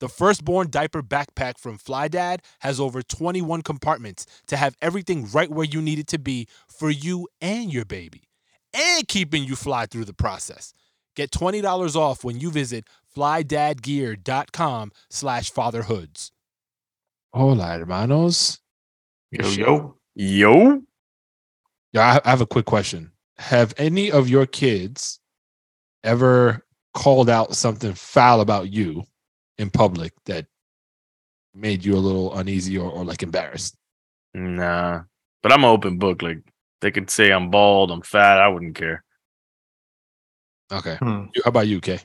The firstborn diaper backpack from Fly Dad has over 21 compartments to have everything right where you need it to be for you and your baby, and keeping you fly through the process. Get $20 off when you visit flydadgear.com slash fatherhoods. Hola, hermanos. Yo, yo. Yo? Yeah, I I have a quick question. Have any of your kids ever called out something foul about you in public that made you a little uneasy or, or like embarrassed? Nah. But I'm an open book. Like, they could say I'm bald, I'm fat, I wouldn't care. Okay. Hmm. How about you, Kay?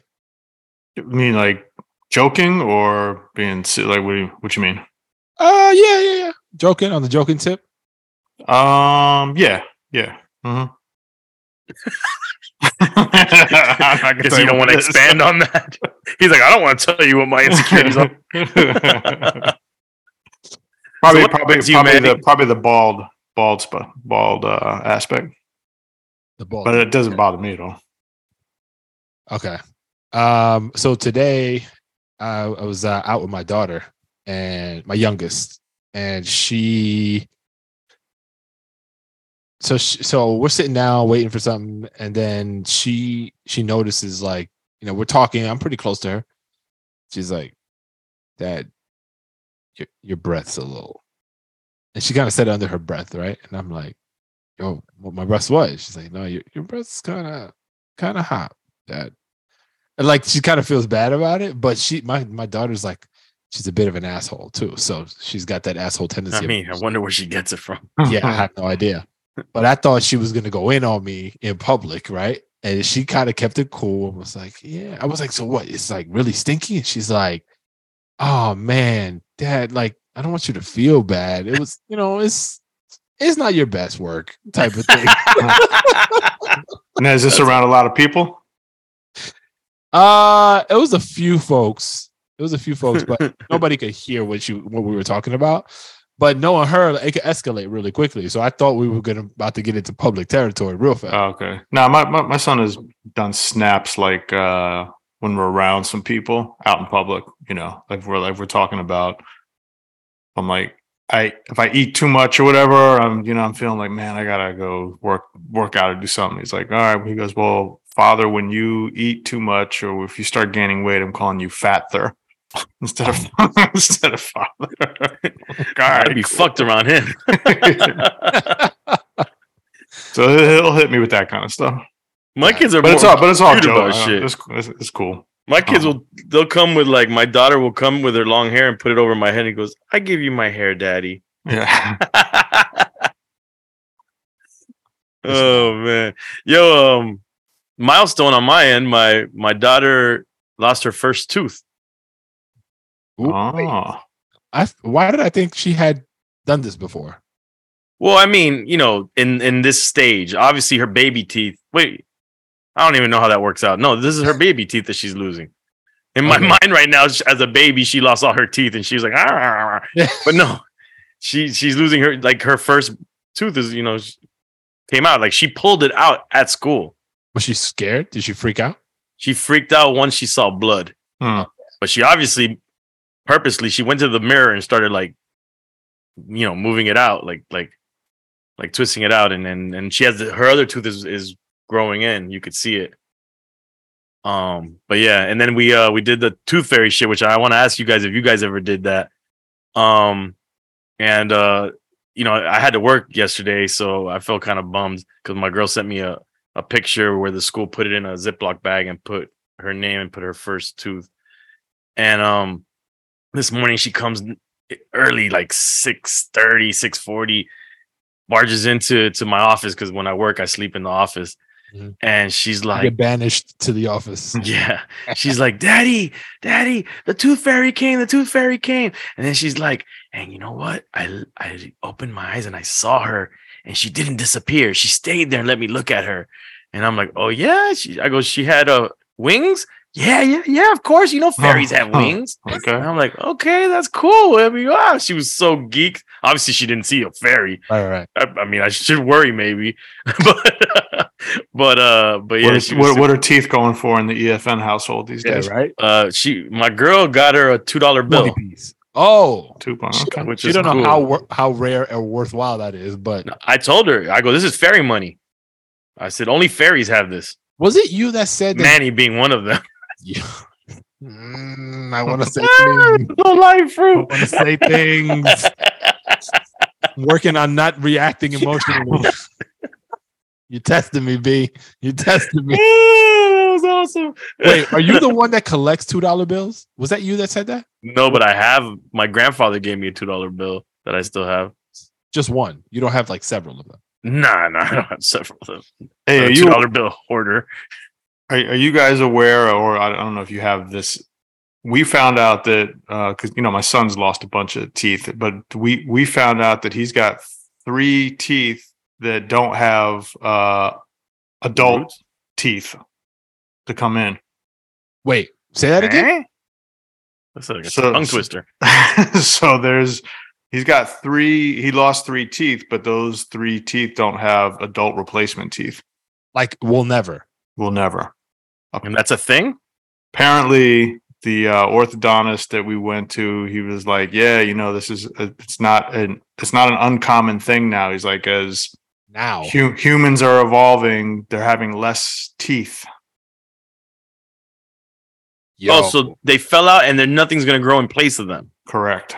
You mean like joking or being like what? Do you, what you mean? Uh, yeah, yeah, yeah. Joking on the joking tip. Um, yeah, yeah. Mm-hmm. I guess you don't want to expand on that. He's like, I don't want to tell you what my insecurities are. probably, what probably, you, probably the probably the bald, bald spot, bald uh, aspect, The ball. but it doesn't bother me at all. Okay. Um, so today I, I was uh, out with my daughter and my youngest, and she. So she, so we're sitting down waiting for something, and then she she notices like you know we're talking. I'm pretty close to her. She's like, "Dad, your your breath's a little," and she kind of said it under her breath, right? And I'm like, "Yo, what my breath was?" She's like, "No, your your breath's kind of kind of hot, Dad." And like she kind of feels bad about it, but she my my daughter's like she's a bit of an asshole too. So she's got that asshole tendency. I mean, I wonder where she gets it from. yeah, I have no idea. But I thought she was gonna go in on me in public, right? And she kind of kept it cool and was like, Yeah. I was like, So what? It's like really stinky? And she's like, Oh man, dad, like, I don't want you to feel bad. It was, you know, it's it's not your best work type of thing. Now, is this around a lot of people? uh it was a few folks. It was a few folks, but nobody could hear what you what we were talking about. But knowing her, it could escalate really quickly. So I thought we were gonna about to get into public territory real fast. Oh, okay. Now, my, my my son has done snaps like uh when we're around some people out in public. You know, like we're like we're talking about. I'm like, I if I eat too much or whatever, I'm you know I'm feeling like man, I gotta go work work out or do something. He's like, all right. He goes, well, father, when you eat too much or if you start gaining weight, I'm calling you father instead of instead of father. God, I'd be cool. fucked around him. So he'll hit me with that kind of stuff. My kids are But it's all but it's all joke. about shit. It's, it's, it's cool. My kids Oh. will they'll come with like my daughter will come with her long hair and put it over my head and goes, I give you my hair, daddy. Yeah. oh man. Yo, um milestone on my end, my my daughter lost her first tooth. Ooh, Oh. I why did I think she had done this before? Well, I mean, you know, in in this stage, obviously her baby teeth. Wait, I don't even know how that works out. No, this is her baby teeth that she's losing. In my Okay. mind right now, as a baby, she lost all her teeth, and she's like, "Ah." but no, she she's losing her like her first tooth is you know came out like she pulled it out at school. Was she scared? Did she freak out? She freaked out once she saw blood, Hmm. but she obviously purposely she went to the mirror and started like you know moving it out like like like twisting it out and and, and she has the, her other tooth is, is growing in. You could see it. Um but yeah and then we uh we did the tooth fairy shit which i want to ask you guys if you guys ever did that. Um and uh you know, I had to work yesterday, so I felt kind of bummed because my girl sent me a, a picture where the school put it in a Ziploc bag and put her name and put her first tooth. And um this morning she comes early, like 6 640, barges into to my office because when I work, I sleep in the office. Mhm. And she's You like, get banished to the office. yeah. She's like, Daddy, Daddy, the tooth fairy came, the tooth fairy came. And then she's like, and you know what? I I opened my eyes and I saw her and she didn't disappear. She stayed there and let me look at her. And I'm like, oh yeah. She I go, she had uh wings? Yeah, yeah, yeah, of course. You know, fairies have huh. wings. Okay. And I'm like, okay, that's cool. I mean, wow. She was so geeked. Obviously, she didn't see a fairy. Right, right. I, I mean, I should worry maybe, but but uh, but yeah, what, she are, what, what are teeth going for in the EFN household these days? right. uh she my girl got her a two dollar Twenty bill piece. Oh, Two pound. Okay. which you is don't know how how rare or worthwhile that is, but i told her i go this is fairy money i said only fairies have this was it you that said that? manny being one of them Yeah. Mm, I want to say things. the life I want to say things. Working on not reacting emotionally. you tested me, B. You tested me. that was awesome Wait, are you the one that collects two dollar bills? Was that you that said that? no but i have my grandfather gave me a two dollar bill that i still have Just one. You don't have like several of them. nah nah i don't have several of them Hey, are two you dollar bill hoarder Are, are you guys aware, or I don't know if you have this? We found out that because you know my son's lost a bunch of teeth, but we we found out that he's got three teeth that don't have uh, adult Roots? teeth to come in. Wait, say that again. Eh? that's like a So- tongue so- twister so there's he's got three. He lost three teeth, but those three teeth don't have adult replacement teeth. Like we'll never. Will never. and that's a thing? Apparently the uh, orthodontist that we went to he was like yeah you know this is a, it's not an it's not an uncommon thing now. He's like as Now. hu- humans are evolving they're having less teeth. Oh so they fell out and then nothing's gonna grow in place of them. Correct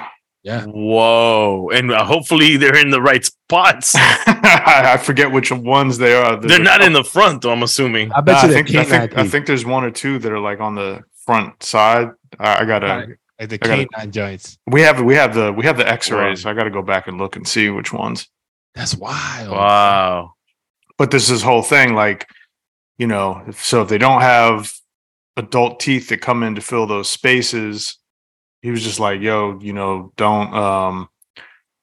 yeah. Whoa. And uh, hopefully they're in the right spots. I I forget which ones they are they're not in the front, though, I'm assuming. I bet I you they think, I, think, I think there's one or two that are like on the front side I, I gotta like the I gotta- canine joints. we have we have the we have the x-rays so i gotta go back and look and see which ones That's wild. Wow. but this is whole thing like you know if, so if they don't have adult teeth that come in to fill those spaces he was just like yo you know don't um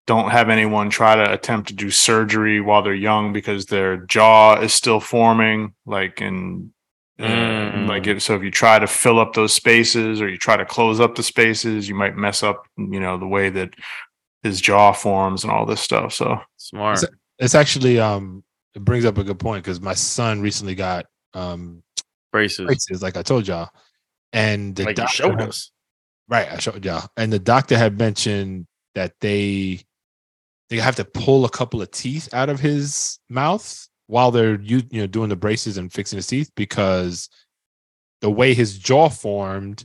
don't have anyone try to attempt to do surgery while they're young because their jaw is still forming like and uh, Mm. like if, so if you try to fill up those spaces or you try to close up the spaces you might mess up you know the way that his jaw forms and all this stuff so Smart. Is It's actually um it brings up a good point because my son recently got um Braces. braces, like I told y'all. And the Like doctor showed us. Right, I showed y'all. And the doctor had mentioned that they they have to pull a couple of teeth out of his mouth while they're you you know doing the braces and fixing his teeth because the way his jaw formed,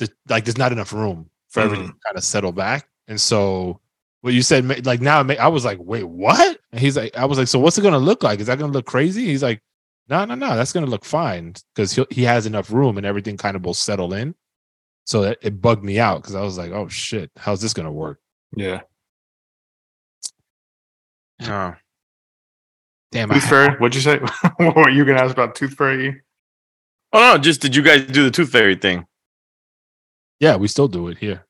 the, like there's not enough room for mm-hmm. everything to kind of settle back. And so what you said, like now, I was like, wait, what? And he's like, I was like, so what's it gonna look like? Is that gonna look crazy? He's like, no, no, no, that's gonna look fine because he he has enough room and everything kind of will settle in. So that it bugged me out because I was like, oh shit, how's this gonna work? yeah Oh. Damn, tooth ha- fairy what'd you say what were you gonna ask about tooth fairy Oh, no. Just did you guys do the tooth fairy thing? yeah, we still do it here.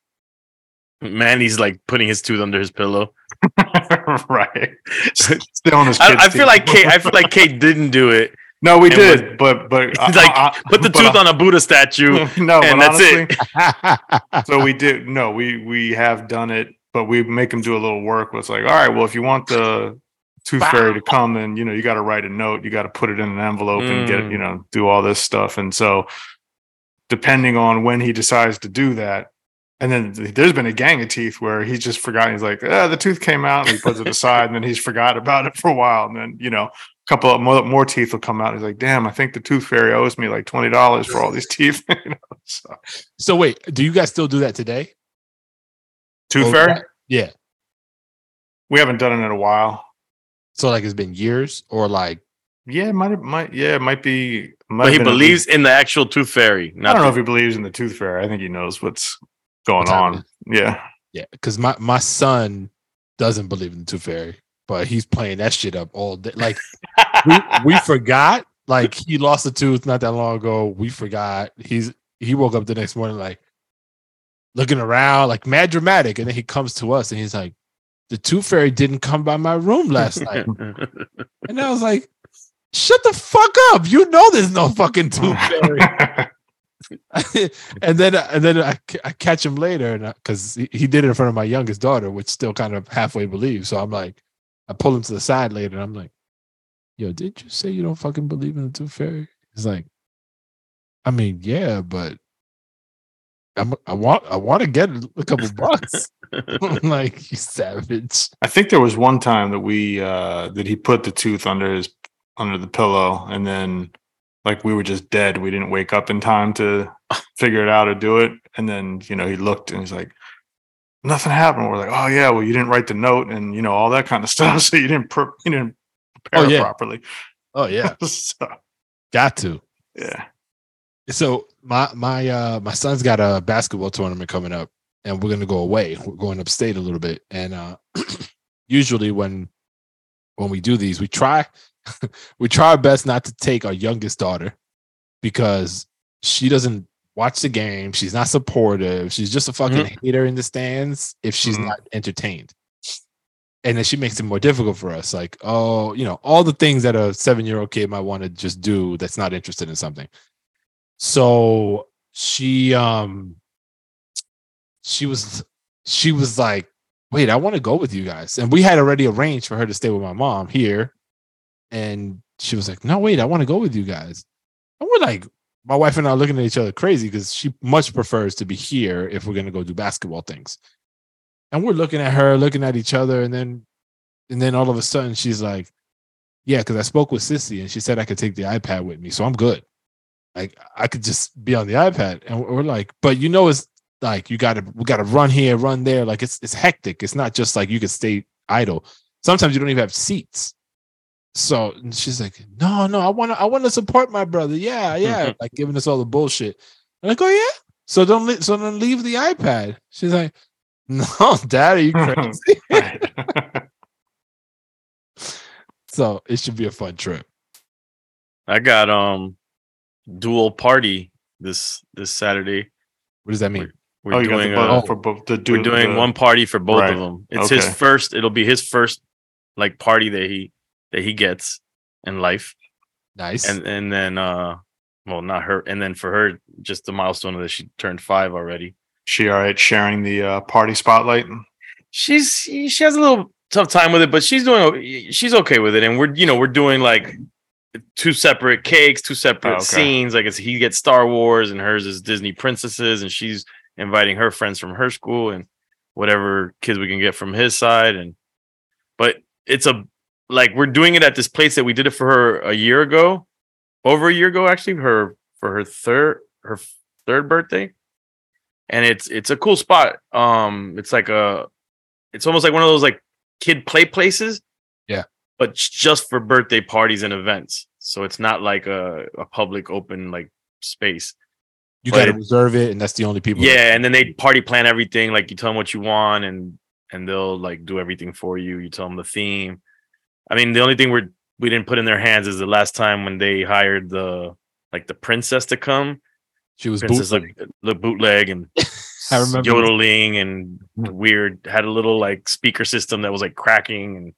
Manny's like putting his tooth under his pillow. right. Still on his I, I feel like Kate. I feel like Kate didn't do it. No, we did, but but It's like, Put the tooth on a Buddha statue. no, and that's honestly, it. so we did. No, we we have done it, but we make them do a little work. Where it's like, all right, well, if you want the tooth fairy to come, then you know you got to write a note, you got to put it in an envelope and get it, Mm. you know, do all this stuff. And so, depending on when he decides to do that. And then there's been a gang of teeth where he's just forgotten. He's like, ah, the tooth came out, and he puts it aside, and then he's forgot about it for a while. And then, you know, couple of more, more teeth will come out. He's like, damn, I think the tooth fairy owes me like twenty dollars for all these teeth. you know, so. so wait, do you guys still do that today? Tooth Or- fairy? Yeah. We haven't done it in a while. So like it's been years or like Yeah, it might might yeah, it might be. Might But he believes in the actual tooth fairy. I don't know if he believes in the tooth fairy. I think he knows what's going What's on. happening. Yeah. yeah, because my my son doesn't believe in the tooth fairy, but he's playing that shit up all day. Like we, we forgot. Like he lost a tooth not that long ago. We forgot. He's he woke up the next morning like looking around, like mad dramatic, and then he comes to us and he's like, "The tooth fairy didn't come by my room last night," and I was like. Shut the fuck up! You know there's no fucking tooth fairy. and then and then I, I catch him later, and because he, he did it in front of my youngest daughter, which still kind of halfway believes. So I'm like, I pull him to the side later, and I'm like, "Yo, did you say you don't fucking believe in the tooth fairy?" He's like, "I mean, yeah, but I'm, I want I want to get a couple bucks." Like, "You savage!" I think there was one time that we uh that he put the tooth under his under the pillow and then like we were just dead. We didn't wake up in time to figure it out or do it. And then, you know, he looked and he's like, nothing happened. We're like, oh yeah, well you didn't write the note and you know, all that kind of stuff. So you didn't pre- you didn't prepare Oh, yeah. properly. Oh yeah, so, got to. yeah. So my my uh my son's got a basketball tournament coming up, and we're gonna go away. We're going upstate a little bit, and uh usually when when we do these, we try we try our best not to take our youngest daughter because she doesn't watch the game. She's not supportive. She's just a fucking hater in the stands if she's Mhm. not entertained. And then she makes it more difficult for us. Like, oh, you know, all the things that a seven year old kid might want to just do that's not interested in something. So she um she was she was like, wait, I want to go with you guys. And we had already arranged for her to stay with my mom here. And she was like, no, wait, I want to go with you guys. And we're like, my wife and I are looking at each other crazy because she much prefers to be here if we're gonna go do basketball things. And we're looking at her, looking at each other, and then and then all of a sudden she's like, Yeah, because I spoke with Sissy and she said I could take the iPad with me, so I'm good. Like I could just be on the iPad. And we're like, but you know, it's like you gotta we gotta run here, run there. Like it's it's hectic. It's not just like you can stay idle. Sometimes you don't even have seats. So she's like, no, no, I want to, I want to support my brother. Yeah, yeah, like giving us all the bullshit. I'm like, oh yeah. So don't, li- so don't leave the iPad. She's like, no, Dad, are you crazy? So it should be a fun trip. I got um dual party this this Saturday. What does that mean? We're oh, you got doing the uh, button for both the we're doing the- one party for both Right. of them. It's his first. It'll be his first like party that he that he gets in life, Nice. and and then uh, well, not her, and then for her, just the milestone that she turned five already. She all right sharing the uh, party spotlight. She's she has a little tough time with it, but she's doing she's okay with it, and we're you know we're doing like two separate cakes, two separate Oh, okay. scenes. Like it's, he gets Star Wars, and hers is Disney princesses, and she's inviting her friends from her school and whatever kids we can get from his side. And but it's a like we're doing it at this place that we did it for her a year ago, over a year ago actually, her for her third her third birthday, and it's it's a cool spot. Um, it's like a it's almost like one of those like kid play places. Yeah. But just for birthday parties and events. So it's not like a, a public open like space. you got to reserve it, and that's the only people. Yeah, and then they party plan everything. Like you tell them what you want, and and they'll like do everything for you. You tell them the theme. I mean, the only thing we're we didn't put in their hands is the last time when they hired the like the princess to come. She was Princess bootleg. like the bootleg and I remember yodeling and mm. weird had a little like speaker system that was like cracking and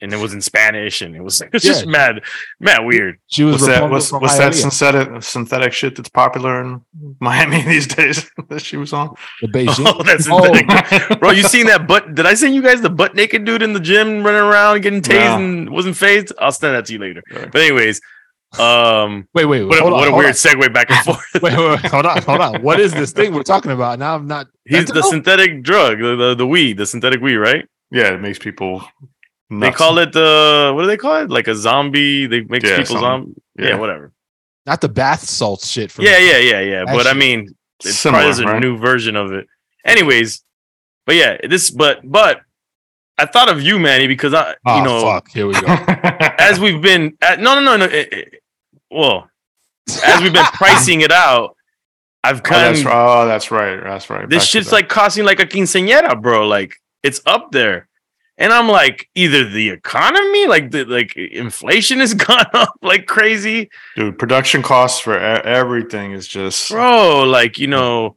and it was in Spanish and it was it was just mad mad weird. She was What's that? Rapunzel What's, what's that synthetic synthetic shit that's popular in Miami these days that she was on? the Beijing. Oh, that's Oh. Bro, you seen that butt? Did I send you guys the butt naked dude in the gym running around getting tased No. and wasn't phased? I'll send that to you later. Right. But anyways, um, Wait, wait, wait. what, a, hold on, a weird on. segue back and forth. Wait, wait, wait, hold on, hold on. What is this thing we're talking about? Now I'm not. He's the fentanyl? synthetic drug, the, the the weed, the synthetic weed, right? yeah, it makes people. They call it the what do they call it? Like a zombie. They make Yeah, people zombie. Yeah. Yeah. whatever. not the bath salts shit. From Yeah, yeah, yeah, yeah. That But I mean, it's Similar, probably a new version of it. Anyways, but yeah, this but but I thought of you, Manny, because I, Oh, you know, fuck. Here we go. as we've been, uh, no, no, no, no. it- it- well, as we've been pricing it out, I've Oh, kind that's, of right. oh, that's right. That's right. this Back shit's like costing like a quinceañera, bro. Like it's up there. And I'm like, either the economy, like the like inflation has gone up like crazy, dude. Production costs for everything is just bro. Like you know,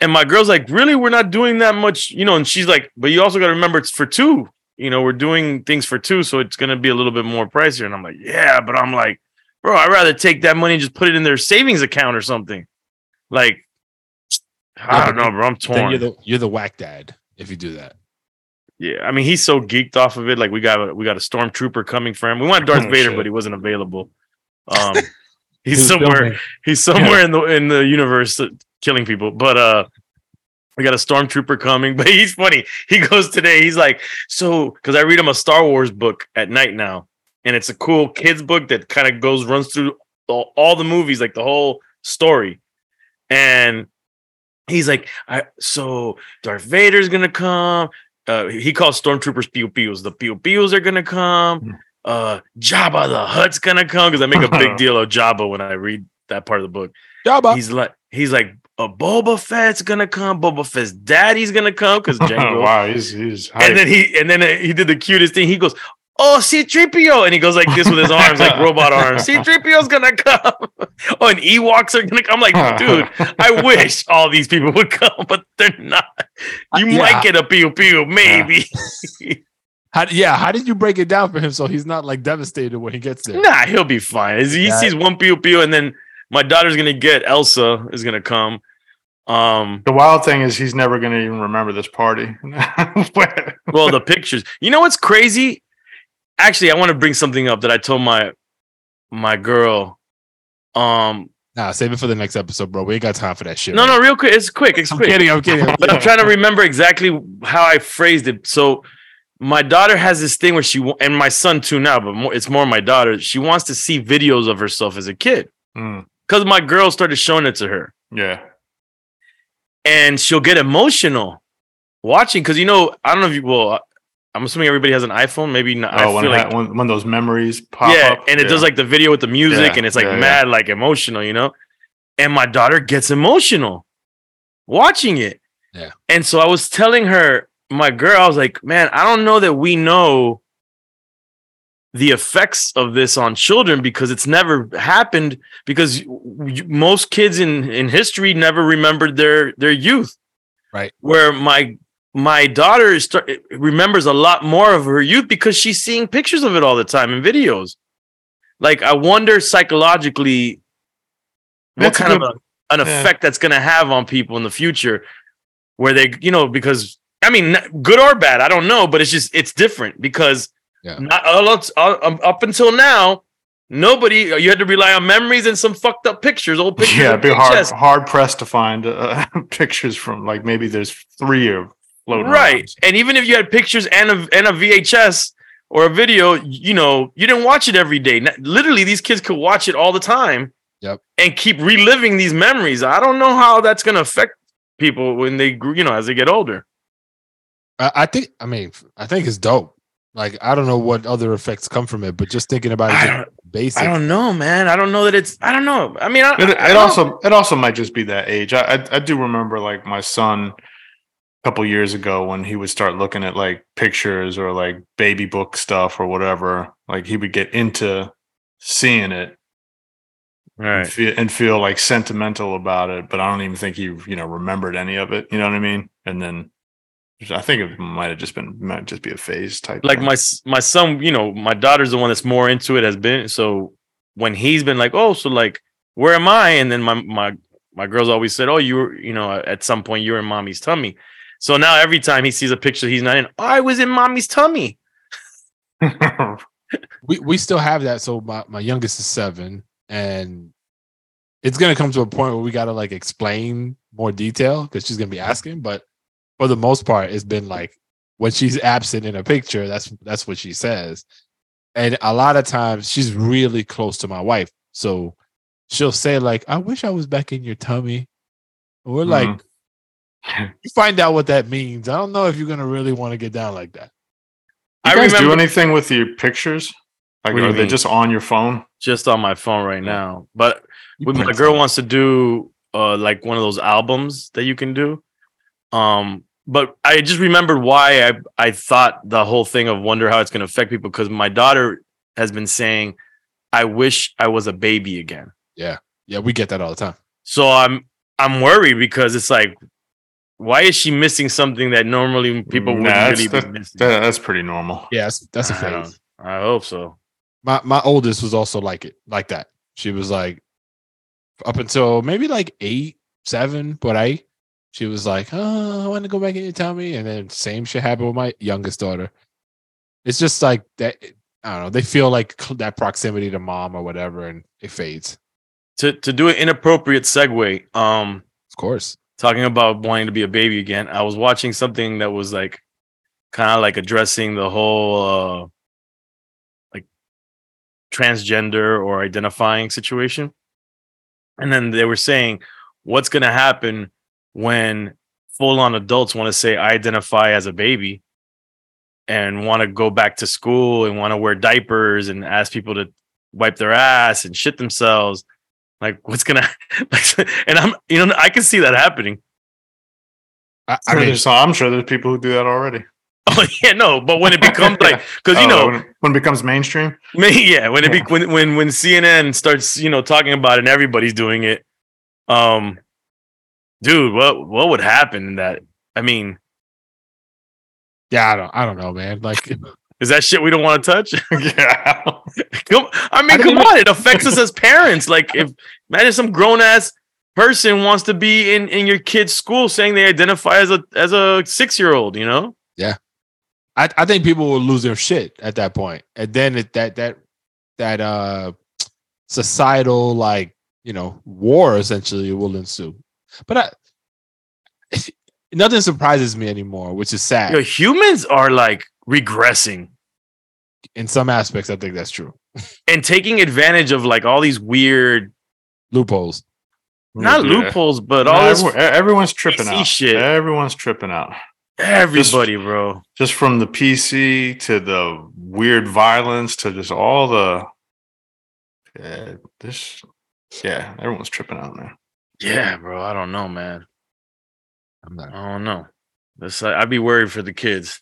and my girl's like, really, we're not doing that much, you know. And she's like, but you also got to remember it's for two. You know, we're doing things for two, so it's gonna be a little bit more pricier. And I'm like, yeah, but I'm like, bro, I'd rather take that money and just put it in their savings account or something. Like, I don't know, bro. I'm torn. you're the you're the whack dad if you do that. Yeah, I mean he's so geeked off of it. Like we got a, we got a stormtrooper coming for him. We want Darth Oh, Vader, shit. but he wasn't available. Um, he's somewhere. filming. He's somewhere in the in the universe killing people. But uh, we got a stormtrooper coming. But he's funny. He goes today. He's like, so because I read him a Star Wars book at night now, and it's a cool kids book that kind of goes runs through all, all the movies, like the whole story, and. He's like, I, so Darth Vader's gonna come. Uh, he calls stormtroopers pew pews. The pew pews are gonna Hmm. come. Uh, Jabba the Hutt's gonna come because I make a big deal of Jabba when I read that part of the book. Jabba. He's like, he's like, a Boba Fett's gonna come. Boba Fett's daddy's gonna come because Jango. wow, he's he's And then he and then uh, he did the cutest thing. He goes, "Oh, C-3PO," and he goes like this with his arms, like robot arms. C-3PO's gonna come. oh, and Ewoks are gonna come. I'm like, dude, I wish all these people would come, but they're not. You Yeah. might get a pew pew, maybe. How, yeah, how did you break it down for him so he's not like devastated when he gets there? nah, he'll be fine. He Yeah. sees one pew pew, and then my daughter's gonna get Elsa is gonna come. Um, the wild thing is he's never gonna even remember this party. well, the pictures. You know what's crazy? Actually, I want to bring something up that I told my my girl. Um, Nah, save it for the next episode, bro. We ain't got time for that shit. no, right? no, real quick. It's quick. It's I'm quick. kidding. I'm kidding. I'm but I'm trying to remember exactly how I phrased it. So my daughter has this thing where she and my son too now, but more, it's more my daughter. She wants to see videos of herself as a kid Mm, because my girl started showing it to her, yeah. and she'll get emotional watching. Because you know, I don't know if you well I'm assuming everybody has an iPhone. Maybe not. I Oh, when, feel that, like when when those memories pop up. yeah, up, and it does like the video with the music, Yeah, and it's like yeah, yeah. mad, like emotional, you know. And my daughter gets emotional watching it. Yeah. And so I was telling her, my girl, I was like, man, I don't know that we know the effects of this on children because it's never happened because most kids in in history never remembered their their youth Right. where my my daughter start, remembers a lot more of her youth because she's seeing pictures of it all the time in videos like i wonder psychologically what That's a kind of a, an yeah. effect that's going to have on people in the future where they you know because i mean good or bad i don't know but it's just it's different because Yeah. not a lot- uh, um, up until now nobody you had to rely on memories and some fucked up pictures old pictures yeah, it'd be hard hard pressed to find uh, pictures from like maybe there's three of floating right around. and even if you had pictures and a, and a vhs or a video you know you didn't watch it every day literally these kids could watch it all the time Yep. and keep reliving these memories i don't know how that's going to affect people when they you know as they get older I, I think. I mean, I think it's dope. Like, I don't know what other effects come from it, but just thinking about it, I don't- basic. i don't know man i don't know that it's i don't know i mean I, It, I it don't- also it also might just be that age. I, I I do remember like my son a couple years ago when he would start looking at like pictures or like baby book stuff or whatever. Like he would get into seeing it and right feel and feel like sentimental about it, but I don't even think he you know remembered any of it. You know what I mean? And then I think it might have just been might just be a phase type. like thing. my my son you know my daughter's the one that's more into it has been so when he's been like oh so like where am i and then my my my girl's always said oh you were you know at some point you were in mommy's tummy so now every time he sees a picture he's not in oh, i was in mommy's tummy we we still have that. So my, my youngest is seven, and it's gonna come to a point where we gotta like explain more detail because she's gonna be asking. But for the most part, it's been like when she's absent in a picture, that's that's what she says. And a lot of times she's really close to my wife. So she'll say, like, I wish I was back in your tummy. And we're like, Mhm. you find out what that means. I don't know if you're gonna really want to get down like that. You I guys do anything with your pictures? Like what are they mean? just on your phone? just on my phone right now, but You my girl wants to do uh like one of those albums that you can do um but i just remembered why i i thought the whole thing of wonder how it's going to affect people because my daughter has been saying i wish i was a baby again Yeah, yeah, we get that all the time. so i'm i'm worried because it's like why is she missing something that normally people Nah, would that's, really be missing that- that's pretty normal. Yeah, that's, that's a I don't- phase. i hope so My my oldest was also like it, like that. She was like up until maybe like eight, seven, but I she was like, Oh, I want to go back in your tummy. And then same shit happened with my youngest daughter. It's just like that I don't know, they feel like that proximity to mom or whatever, and it fades. to to do an inappropriate segue um Of course. talking about wanting to be a baby again i was watching something that was like kind of like addressing the whole uh like transgender or identifying situation and then they were saying what's going to happen when full on adults want to say i identify as a baby and want to go back to school and want to wear diapers and ask people to wipe their ass and shit themselves like what's gonna like and i'm you know i can see that happening I, I I mean, there's- I'm sure there's people who do that already. oh yeah no but when it becomes like because you Oh, know when, when it becomes mainstream. me yeah when it be when when when cnn starts you know talking about it and everybody's doing it um dude what what would happen in that i mean yeah, I don't I don't know, man. Like is that shit we don't want to touch yeah. come, I mean, I come even- on. It affects us as parents. Like, if imagine some grown ass person wants to be in in your kid's school saying they identify as a as a six year old. You know? Yeah. I, I think people will lose their shit at that. And then it, that that that uh societal like, you know, war essentially will ensue. But I nothing surprises me anymore, which is sad. Yo, humans are like regressing In some aspects, I think that's true. and taking advantage of like all these weird, Loopholes. not Yeah. loopholes, but No, all this everyone- everyone's tripping PC out. shit. Everyone's tripping out. everybody, bro. Just from the PC to the weird violence to just all the yeah, this yeah, everyone's tripping out, man. Yeah, bro. I don't know, man. I'm not. I don't know. This I- I'd be worried for the kids,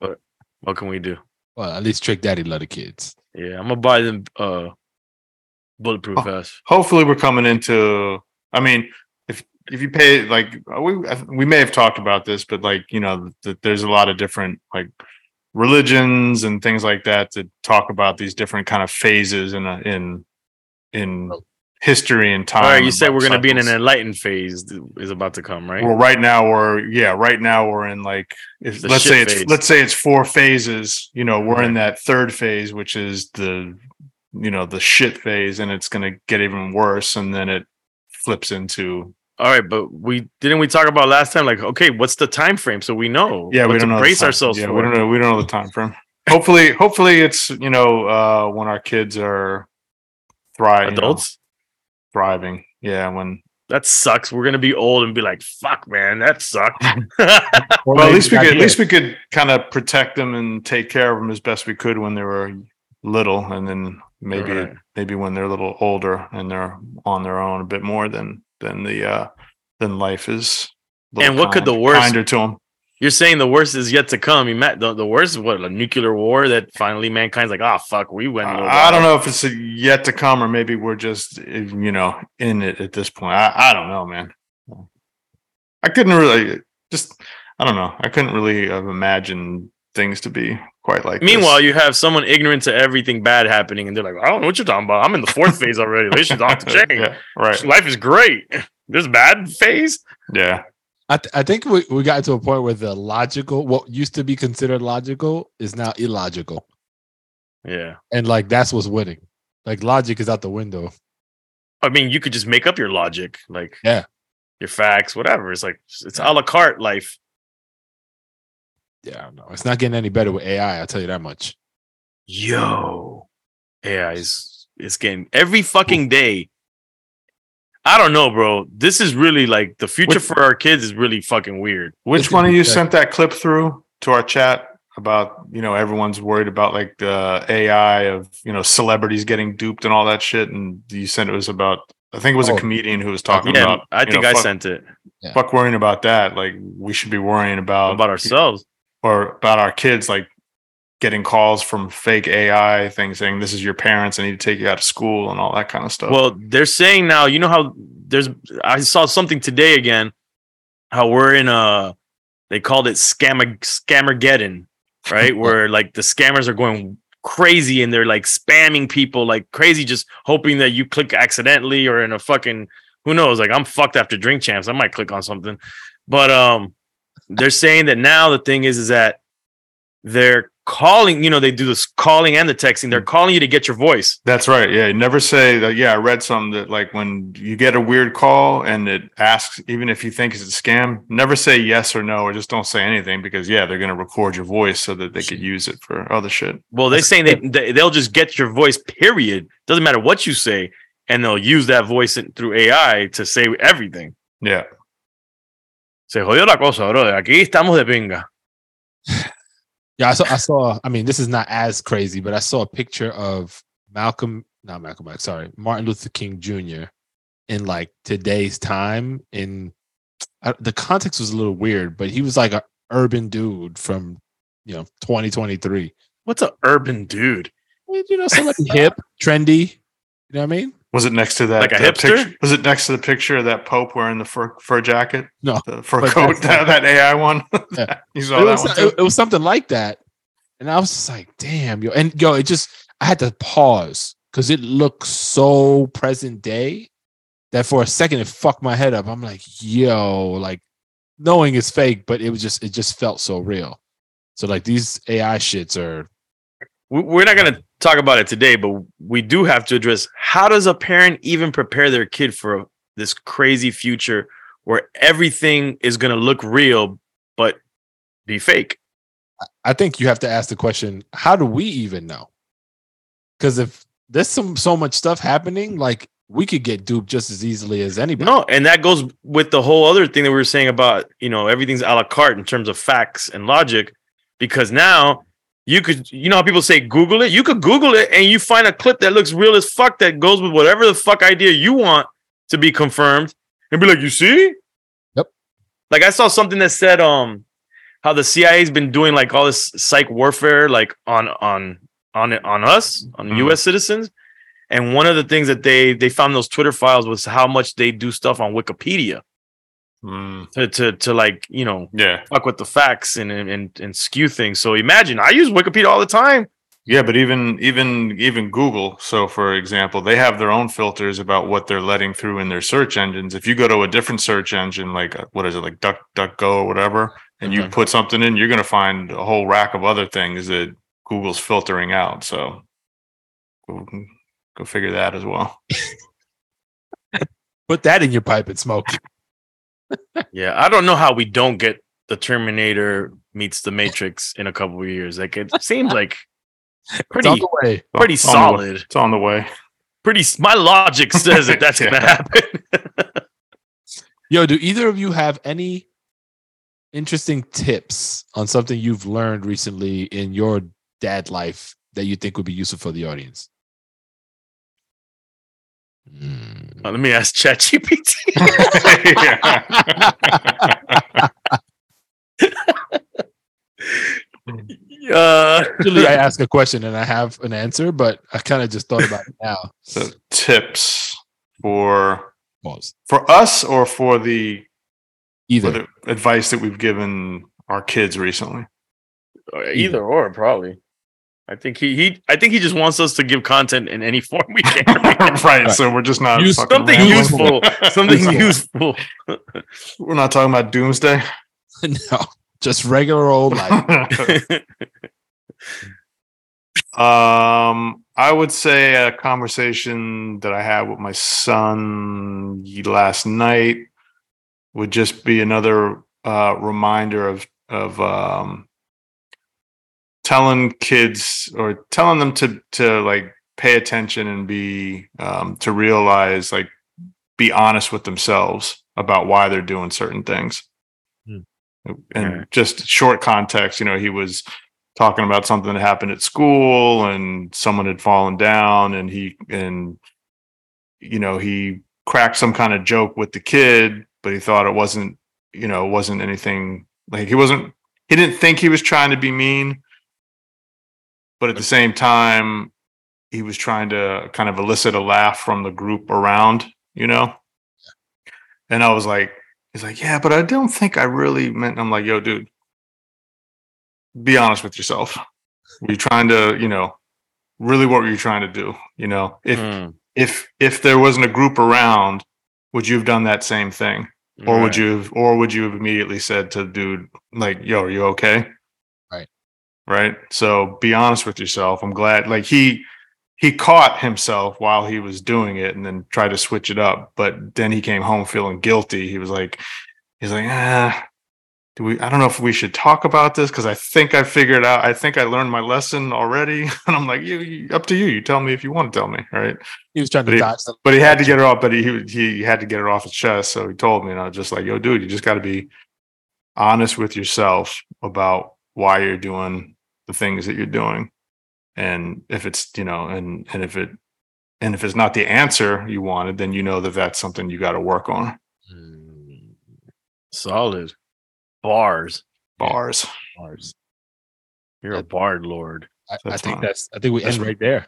but what can we do? Well, at least Trick Daddy love the kids. Yeah, I'm gonna buy them uh bulletproof Oh. vest. hopefully we're coming into i mean if if you pay like we we may have talked about this but like you know that there's a lot of different like religions and things like that to talk about these different kind of phases in a, in in history and time All right, you said we're gonna be in an enlightened phase is about to come, right? well right now we're yeah right now we're in like if, let's say it's phase. let's say it's four phases you know we're in that third phase which is the you know the shit phase and it's going to get even worse and then it flips into All right, but we didn't we talk about last time? Like, okay, what's the time frame so we know? yeah we don't know brace ourselves yeah we don't know we don't know the time frame hopefully hopefully it's you know uh when our kids are thriving Adults, thriving yeah when that sucks. We're gonna be old and be like, "Fuck, man, that sucked." well at least we could at least we could kind of protect them and take care of them as best we could when they were little and then maybe Right. maybe when they're a little older and they're on their own a bit more than than the uh than life is And what could the worst- kinder to them You're saying the worst is yet to come. You met the, the worst is what a nuclear war that finally mankind's like, "Ah, fuck, we went." little I don't know if it's yet to come or maybe we're just you know in it at this point. I, I don't know, man. I couldn't really just I don't know. I couldn't really have imagined things to be quite like. this. Meanwhile, you have someone ignorant to everything bad happening, and they're like, "I don't know what you're talking about. I'm in the fourth phase already. This shit's off the chain. yeah, right. Life is great. This bad phase." Yeah, I, th- I think we, we got to a point where the logical, what used to be considered logical, is now illogical. Yeah. And like that's what's winning. Like logic is out the window. I mean, you could just make up your logic, like Yeah. your facts, whatever. It's like it's a la carte life. Yeah, I don't know. It's not getting any better with AI. I'll tell you that much. Yo, AI is it's getting every fucking day. I don't know, bro. This is really like the future Which- for our kids is really fucking weird. Which one of you sent that clip through to our chat about you know everyone's worried about like the AI of you know celebrities getting duped and all that shit, and you sent it was about I think it was Oh. a comedian who was talking Yeah, about I think know, I fuck, sent it fuck worrying about that like we should be worrying about about ourselves. or about our kids like getting calls from fake AI things saying this is your parents I need to take you out of school and all that kind of stuff. Well, they're saying now, you know how there's I saw something today again, how we're in a they called it scammer scammergeddon, right? Where like the scammers are going crazy and they're like spamming people like crazy, just hoping that you click accidentally or in a fucking who knows, like I'm fucked after drink champs. I might click on something. But um they're saying that now the thing is is that they're calling, you know, they do this calling and the texting, they're hmm. calling you to get your voice. That's right. Yeah. Never say that. Yeah. I read some that like when you get a weird call and it asks, even if you think it's a scam, never say yes or no, or just don't say anything because, yeah, they're going to record your voice so that they could use it for other shit. Well, they're saying they, they they'll just get your voice. Period. Doesn't matter what you say, and they'll use that voice through AI to say everything. Yeah. Se jodió la cosa, brother. Aquí estamos de pinga. Yeah, I saw. I saw. I mean, this is not as crazy, but I saw a picture of Malcolm, not Malcolm X. Sorry, Martin Luther King Jr. in like today's time. In I, the context was a little weird, but he was like an urban dude from you know 2023. What's an urban dude? You know, somebody hip, trendy. You know what I mean? Was it next to that? Like a that hipster? Picture? Was it next to the picture of that Pope wearing the fur, fur jacket? No, The fur coat, that, that AI one? Yeah. you saw it that was, one too? it, it was something like that. And I was just like, damn, yo. And yo, it just I had to pause because it looked so present day that for a second it fucked my head up. I'm like, yo, like knowing it's fake, but it was just it just felt so real. So like these AI shits are. We're not gonna talk about it today, but we do have to address how does a parent even prepare their kid for this crazy future where everything is gonna look real but be fake. I think you have to ask the question, how do we even know? Because if there's some so much stuff happening, like we could get duped just as easily as anybody. No, and that goes with the whole other thing that we were saying about, you know, everything's a la carte in terms of facts and logic. Because now you could, you know how people say Google it? You could Google it and you find a clip that looks real as fuck that goes with whatever the fuck idea you want to be confirmed and be like, you see? Yep. Like I saw something that said um how the CIA's been doing like all this psych warfare like on on on on us, on Mhm. US citizens. And one of the things that they they found those Twitter files was how much they do stuff on Wikipedia Mm, to to, to like you know yeah. fuck with the facts and, and and and skew things. So imagine I use Wikipedia all the time. Yeah, but even even even Google, so for example, they have their own filters about what they're letting through in their search engines. If you go to a different search engine, like uh, what is it, like Duck DuckGo or whatever, and you Mhm. put something in, you're going to find a whole rack of other things that Google's filtering out. So go, go figure that as well. Put that in your pipe and smoke. Yeah, I don't know how we don't get the Terminator meets the Matrix in a couple of years. Like it seems like It's on pretty the way. pretty It's on way- solid. It's on the way. Pretty. My logic says that that's gonna happen. Yo, do either of you have any interesting tips on something you've learned recently in your dad life that you think would be useful for the audience? Hmm. Let me ask ChatGPT. uh, Usually I ask a question and I have an answer, but I kind of just thought about it now. so tips for Pause. for us or for the for Either. the advice that we've given our kids recently. either or, probably. I think he he. I think he just wants us to give content in any form we can. right, So we're just not Use Something rambling. useful. Something useful. We're not talking about doomsday. no, just regular old life. um, I would say a conversation that I had with my son last night would just be another uh, reminder of of um, telling kids or telling them to to like pay attention and be um, to realize like be honest with themselves about why they're doing certain things. Hmm. And Right. just short context, you know, he was talking about something that happened at school and someone had fallen down and he and you know, he cracked some kind of joke with the kid, but he thought it wasn't, you know, it wasn't anything like he wasn't he didn't think he was trying to be mean, but at the same time, he was trying to kind of elicit a laugh from the group around, you know? And I was like, he's like, yeah, but I don't think I really meant, I'm like, yo, dude, be honest with yourself. Were you trying to, you know, really what were you trying to do? You know, if, Mm, if, if there wasn't a group around, would you have done that same thing? Or would you have, or would you have immediately said to the dude, like, yo, are you okay? Right. So be honest with yourself. I'm glad like he he caught himself while he was doing it and then tried to switch it up. But then he came home feeling guilty. He was like, he's like, ah, do we I don't know if we should talk about this because I think I figured out, I think I learned my lesson already. And I'm like, you, you up to you. You tell me if you want to tell me, right? He was trying But to he- dodge them. But he had to get it off. But he he he had to get it off his chest. So he told me, and I was just like, "Yo, dude, you just got to be honest with yourself about why you're doing the things that you're doing, and if it's you know, and and if it and if it's not the answer you wanted, then you know that that's something you got to work on." Mm, Solid bars. Bars. Bars. You're a bard lord, I, I think that's. I think we That's end right there.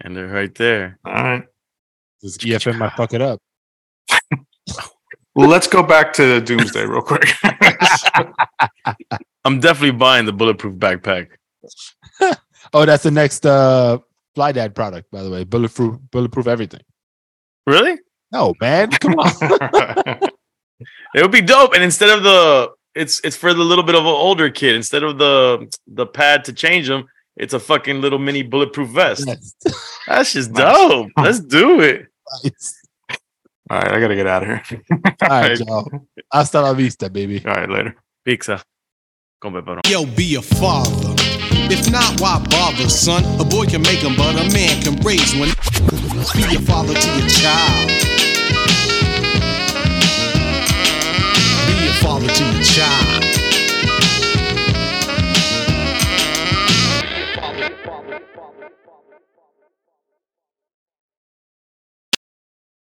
and they're right there. All right. This EFN might fuck it up. Well, let's go back to Doomsday real quick. I'm definitely buying the bulletproof backpack. Oh, that's the next uh Fly Dad product, by the way. Bulletproof, bulletproof everything. Really? No, man, come on. It would be dope. And instead of the, it's it's for the little bit of an older kid. Instead of the the pad to change them, it's a fucking little mini bulletproof vest. Yes. That's just dope. Let's do it. Nice. All right, I got to get out of here. All right, y'all. Hasta la vista, baby. All right, later. Pizza. Con pepperoni. Yo, be a father. If not, why bother, son? A boy can make 'em, but a man can raise one. Be a father to your child. Be a father to your child.